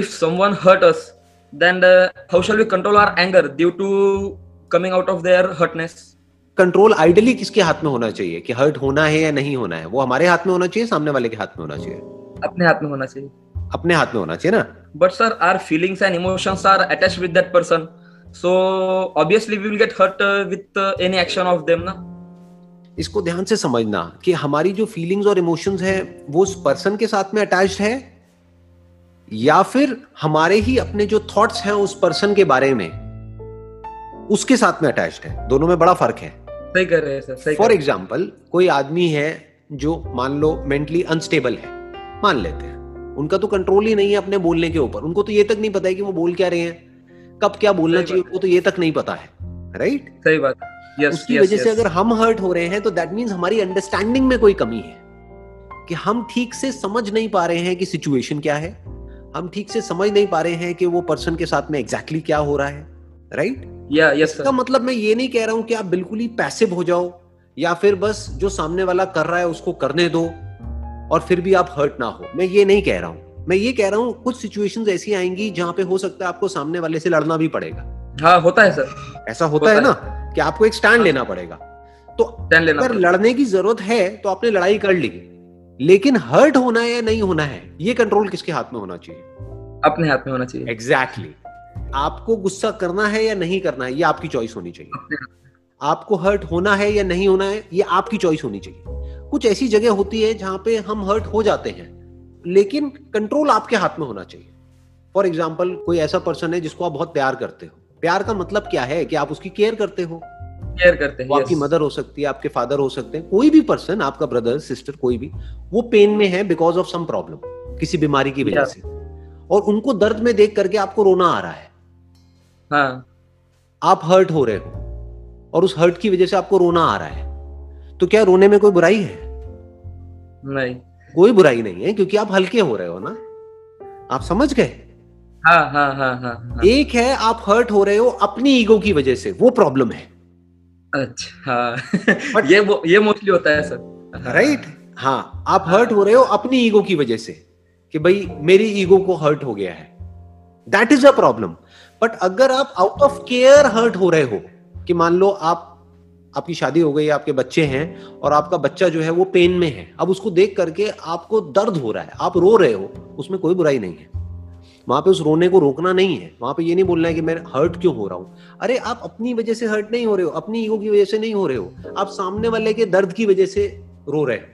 if someone hurt us, then uh, how shall we control our anger due to coming out of their hurtness? Control ideally किसके हाथ में होना चाहिए कि hurt होना है या नहीं होना है वो हमारे हाथ में होना चाहिए सामने वाले के हाथ में होना चाहिए अपने हाथ में होना चाहिए अपने हाथ में होना चाहिए ना But sir, our feelings and emotions are attached with that person. So obviously we will get hurt uh, with uh, any action of them, na? इसको ध्यान से समझना कि हमारी जो फीलिंग्स और इमोशंस है वो उस पर्सन के साथ में अटैच्ड है या फिर हमारे ही अपने जो थॉट्स हैं उस पर्सन के बारे में उसके साथ में अटैच्ड है। दोनों में बड़ा फ़र्क है। सही कर रहे हैं सर सही फॉर एग्ज़ाम्पल कोई आदमी है जो मान लो मेंटली अनस्टेबल है मान लेते हैं। उनका तो कंट्रोल ही नहीं है अपने बोलने के ऊपर। उनको तो ये तक नहीं पता है कि वो बोल क्या रहे हैं। कब क्या बोलना चाहिए उनको तो ये तक नहीं पता है। राइट सही बात। यस उसकी वजह से अगर हम हर्ट हो रहे हैं तो दैट मीन्स हमारी अंडरस्टैंडिंग में कोई कमी है। कि हम ठीक से समझ नहीं पा रहे हैं कि सिचुएशन क्या है। हम ठीक से समझ नहीं पा रहे हैं कि वो पर्सन के साथ में एग्जैक्टली exactly क्या हो रहा है राइट या यस सर मतलब मैं ये नहीं कह रहा हूँ कि आप बिल्कुल ही पैसिव हो जाओ या फिर बस जो सामने वाला कर रहा है उसको करने दो और फिर भी आप हर्ट ना हो। मैं ये नहीं कह रहा हूँ। मैं ये कह रहा हूँ कुछ सिचुएशन ऐसी आएँगी जहाँ पे हो सकता है आपको सामने वाले से लड़ना भी पड़ेगा। हाँ होता है सर ऐसा होता होता है है। ना कि आपको एक स्टैंड लेना पड़ेगा। तो लेना अगर। लड़ने की ज़रूरत है तो आपने लड़ाई कर ली। लेकिन हर्ट होना है या नहीं होना है ये कंट्रोल किसके हाथ में होना चाहिए? अपने हाथ में होना चाहिए। Exactly exactly. आपको गुस्सा करना है या नहीं करना है ये आपकी चॉइस होनी चाहिए। आपको हर्ट होना है या नहीं होना है ये आपकी चॉइस होनी चाहिए। कुछ ऐसी जगह होती है जहाँ पे हम हर्ट हो जाते हैं लेकिन कंट्रोल आपके हाथ में होना चाहिए। फॉर एग्ज़ाम्पल कोई ऐसा पर्सन है जिसको आप बहुत प्यार करते हो। प्यार का मतलब क्या है कि आप उसकी केयर करते हो? केयर करते हैं आपकी मदर हो सकती है आपके फादर हो सकते हैं कोई भी पर्सन आपका ब्रदर सिस्टर कोई भी वो पेन में है बिकॉज़ ऑफ़ सम प्रॉब्लम किसी बीमारी की वजह से। और उनको दर्द में देख करके आपको रोना आ रहा है। हाँ। आप हर्ट हो रहे हो और उस हर्ट की वजह से आपको रोना आ रहा है। तो क्या रोने में कोई बुराई है? नहीं। कोई बुराई नहीं है क्योंकि आप हल्के हो रहे हो ना। आप समझ गए? हाँ हाँ हाँ हाँ हाँ। एक है आप हर्ट हो रहे हो अपनी ईगो की वजह से वो प्रॉब्लम है। अच्छा। ये वो- ये मोस्टली होता है सर राइट right? हाँ आप हर्ट हो रहे हो अपनी ईगो की वजह से कि भाई मेरी ईगो को हर्ट हो गया है। That is a problem but अगर आप आउट ऑफ़ केयर हर्ट हो रहे हो कि मान लो आप आपकी शादी हो गई आपके बच्चे हैं और आपका बच्चा जो है वो पेन में है अब उसको देख करके आपको दर्द हो रहा है आप रो रहे हो उसमें कोई बुराई नहीं है। वहाँ पे उस रोने को रोकना नहीं है। वहाँ पे ये नहीं बोलना है कि मैं हर्ट क्यों हो रहा हूँ? अरे आप अपनी वजह से हर्ट नहीं हो रहे हो अपनी ईगो की वजह से नहीं हो रहे हो। आप सामने वाले के दर्द की वजह से रो रहे हो।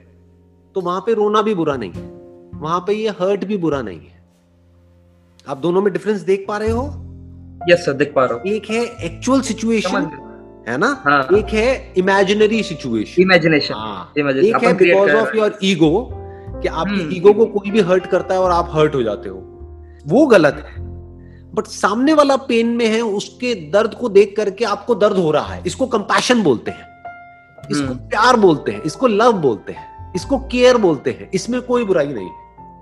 तो वहाँ पे रोना भी बुरा नहीं है। वहाँ पे ये हर्ट भी बुरा नहीं है। आप दोनों में डिफरेंस देख पा रहे हो? यस सर देख पा रहा हूँ। एक है एक्चुअल सिचुएशन है ना? हाँ एक है इमेजिनरी सिचुएशन इमेजिनेशन हाँ। एक है बिकॉज़ ऑफ़ योर ईगो कि आपकी हम्म। ईगो को कोई भी हर्ट करता है और आप हर्ट हो जाते हो। वो गलत है। बट सामने वाला पेन में है उसके दर्द को देख करके आपको दर्द हो रहा है। इसको कंपैशन बोलते हैं। इसको हम्म। प्यार बोलते हैं। इसको लव बोलते हैं। इसको केयर बोलते हैं। इसमें कोई बुराई नहीं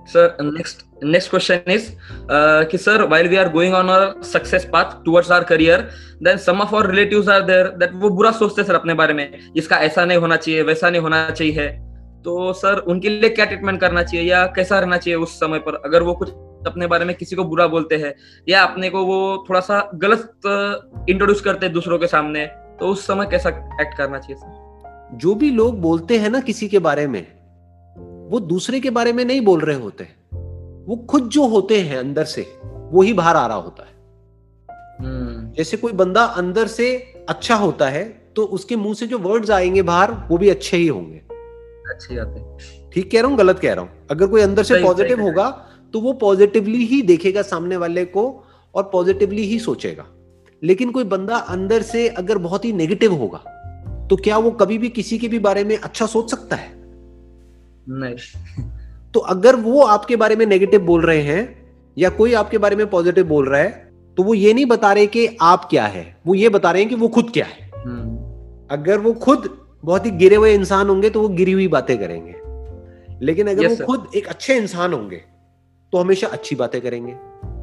sir next next question is कि sir while we are going on our success path towards our career then some of our relatives are there that वो बुरा सोचते हैं सर अपने बारे में। इसका ऐसा नहीं होना चाहिए वैसा नहीं होना चाहिए। तो सर उनके लिए क्या ट्रीटमेंट करना चाहिए या कैसा रहना चाहिए उस समय पर? अगर वो कुछ अपने बारे में किसी को बुरा बोलते हैं या अपने को वो थोड़ा सा गलत इंट्रोड्यूस करते हैं दूसरों के सामने तो उस समय कैसा एक्ट करना चाहिए सर जो भी लोग बोलते हैं ना किसी के बारे में वो दूसरे के बारे में नहीं बोल रहे होते। वो खुद जो होते हैं अंदर से वो ही बाहर आ रहा होता है। हम्म। जैसे कोई बंदा अंदर से अच्छा होता है तो उसके मुँह से जो वर्ड्स आएँगे बाहर वो भी अच्छे ही होंगे। अच्छे है। ठीक कह रहा हूँ गलत कह रहा हूँ? अगर कोई अंदर से पॉजिटिव होगा तो वो पॉजिटिवली ही देखेगा सामने वाले को और पॉजिटिवली ही सोचेगा। लेकिन कोई बंदा अंदर से अगर बहुत ही नेगेटिव होगा तो क्या वो कभी भी किसी के भी बारे में अच्छा सोच सकता है? नहीं। तो अगर वो आपके बारे में नेगेटिव बोल रहे हैं या कोई आपके बारे में पॉजिटिव बोल रहा है तो वो ये नहीं बता रहे कि आप क्या है। वो ये बता रहे हैं कि वो खुद क्या है। हम्म। अगर वो खुद बहुत ही गिरे हुए इंसान होंगे तो वो गिरी हुई बातें करेंगे। लेकिन अगर Yes, वो sir. खुद एक अच्छे इंसान होंगे तो हमेशा अच्छी बातें करेंगे।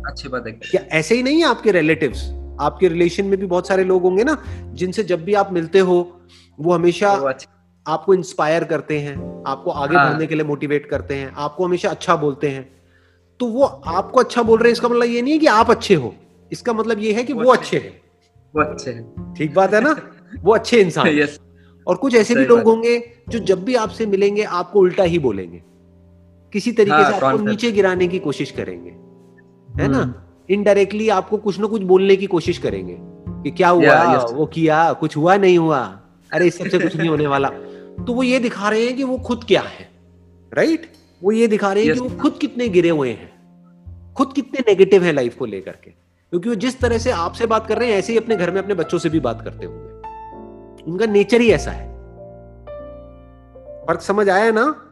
अच्छी बातें क्या ऐसे ही नहीं है आपके रिलेटिव्स आपके रिलेशन में भी बहुत सारे लोग होंगे ना जिनसे जब भी आप मिलते हो वो हमेशा आपको इंस्पायर करते हैं आपको आगे हाँ। बढ़ने के लिए मोटिवेट करते हैं आपको हमेशा अच्छा बोलते हैं। तो वो आपको अच्छा बोल रहे हैं इसका मतलब ये नहीं है कि आप अच्छे हो। इसका मतलब ये है कि वो अच्छे हैं। वो अच्छे हैं। ठीक बात है ना? वो अच्छे इंसान हैं। और कुछ ऐसे भी लोग होंगे जो जब भी आपसे मिलेंगे आपको उल्टा ही बोलेंगे। किसी तरीके हाँ, से आपको नीचे गिराने की कोशिश करेंगे। है ना? हम्म। इनडायरेक्टली आपको कुछ ना कुछ बोलने की कोशिश करेंगे कि क्या हुआ Yeah, yes. वो किया कुछ हुआ नहीं हुआ? अरे इस सबसे कुछ नहीं होने वाला। तो वो ये दिखा रहे हैं कि वो खुद क्या है राइट वो ये दिखा रहे हैं Yes. कि वो खुद कितने गिरे हुए हैं खुद कितने नेगेटिव है लाइफ को लेकर के। क्योंकि वो जिस तरह से आपसे बात कर रहे हैं ऐसे ही अपने घर में अपने बच्चों से भी बात करते होंगे। उनका नेचर ही ऐसा है। फ़र्क समझ आया ना?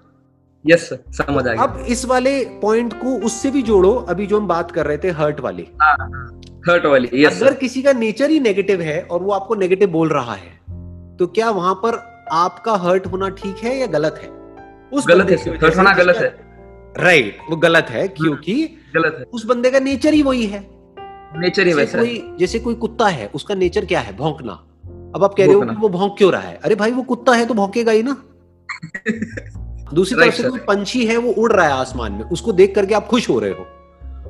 यस सर समझ आ गया। अब इस वाले पॉइंट को उससे भी जोड़ो अभी जो हम बात कर रहे थे हर्ट वाली। हर्ट वाली यस अगर किसी का नेचर ही नेगेटिव है और वो आपको नेगेटिव बोल रहा है तो क्या वहाँ पर आपका हर्ट होना ठीक है या गलत है? उस गलत है हर्ट होना गलत है। राइट वो गलत है क्योंकि गलत है। उस बंदे का नेचर ही वही है। नेचर ही वैसा है। कोई जैसे कोई कुत्ता है उसका नेचर क्या है? भौंकना। अब आप कह रहे हो। कि वो भौंक क्यों रहा है? अरे भाई वो कुत्ता है तो भौंकेगा ही ना। दूसरी तरफ़ से. कोई पंछी है वो उड़ रहा है आसमान में। उसको देख करके आप खुश हो रहे हो।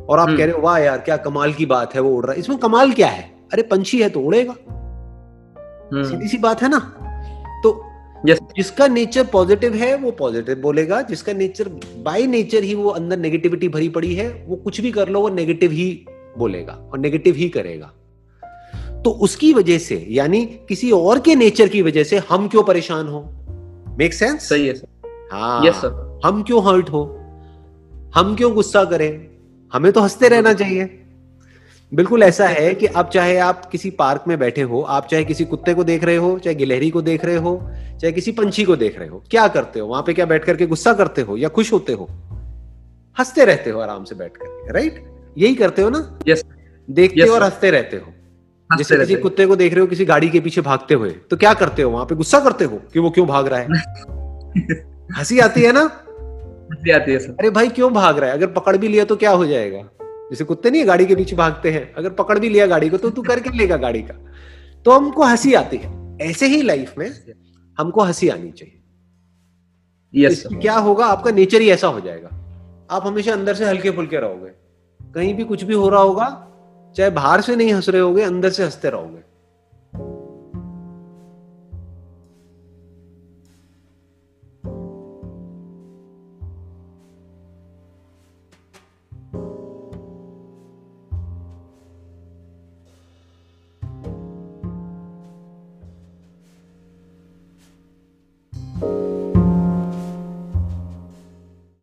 और आप हम्म। कह रहे हो वाह यार क्या कमाल की बात है वो उड़ रहा है। इसमें कमाल क्या है? अरे पंछी है तो उड़ेगा। हम्म, सीधी सी बात है ना? तो Yes. जिसका नेचर पॉजिटिव है वो पॉजिटिव बोलेगा। जिसका नेचर बाय नेचर ही वो अंदर नेगेटिविटी भरी पड़ी है वो कुछ भी कर लो वो नेगेटिव ही बोलेगा और नेगेटिव ही करेगा। तो उसकी वजह से यानी किसी और के नेचर की वजह से हम क्यों परेशान हो? मेक सेंस सही है सर हाँ। यस सर हम क्यों हर्ट हो? हम क्यों गुस्सा करें? हमें तो हँसते रहना चाहिए। बिल्कुल ऐसा है कि अब चाहे आप किसी पार्क में बैठे हो आप चाहे किसी कुत्ते को देख रहे हो चाहे गिलहरी को देख रहे हो चाहे किसी पंछी को देख रहे हो क्या करते हो? वहाँ पे क्या बैठ करके गुस्सा करते हो या खुश होते हो? हँसते रहते हो आराम से बैठ करके राइट यही करते हो ना? यस देखते Yes, हो और हँसते रहते हो। जैसे किसी कुत्ते को देख रहे हो किसी गाड़ी के पीछे भागते हुए तो क्या करते हो? वहाँ पे गुस्सा करते हो कि वो क्यों भाग रहा है? हँसी आती है ना? हँसी आती है सर। अरे भाई क्यों भाग रहा है? अगर पकड़ भी लिया तो क्या हो जाएगा? जैसे कुत्ते नहीं है, गाड़ी के पीछे भागते हैं। अगर पकड़ भी लिया गाड़ी को तो तू करके लेगा गाड़ी का। तो हमको हँसी आती है। ऐसे ही लाइफ में हमको हँसी आनी चाहिए। यस इससे सर क्या होगा? आपका नेचर ही ऐसा हो जाएगा। आप हमेशा अंदर से हल्के फुल्के रहोगे। कहीं भी कुछ भी हो रहा होगा चाहे बाहर से नहीं हंस रहे होगे अंदर से हँसते रहोगे।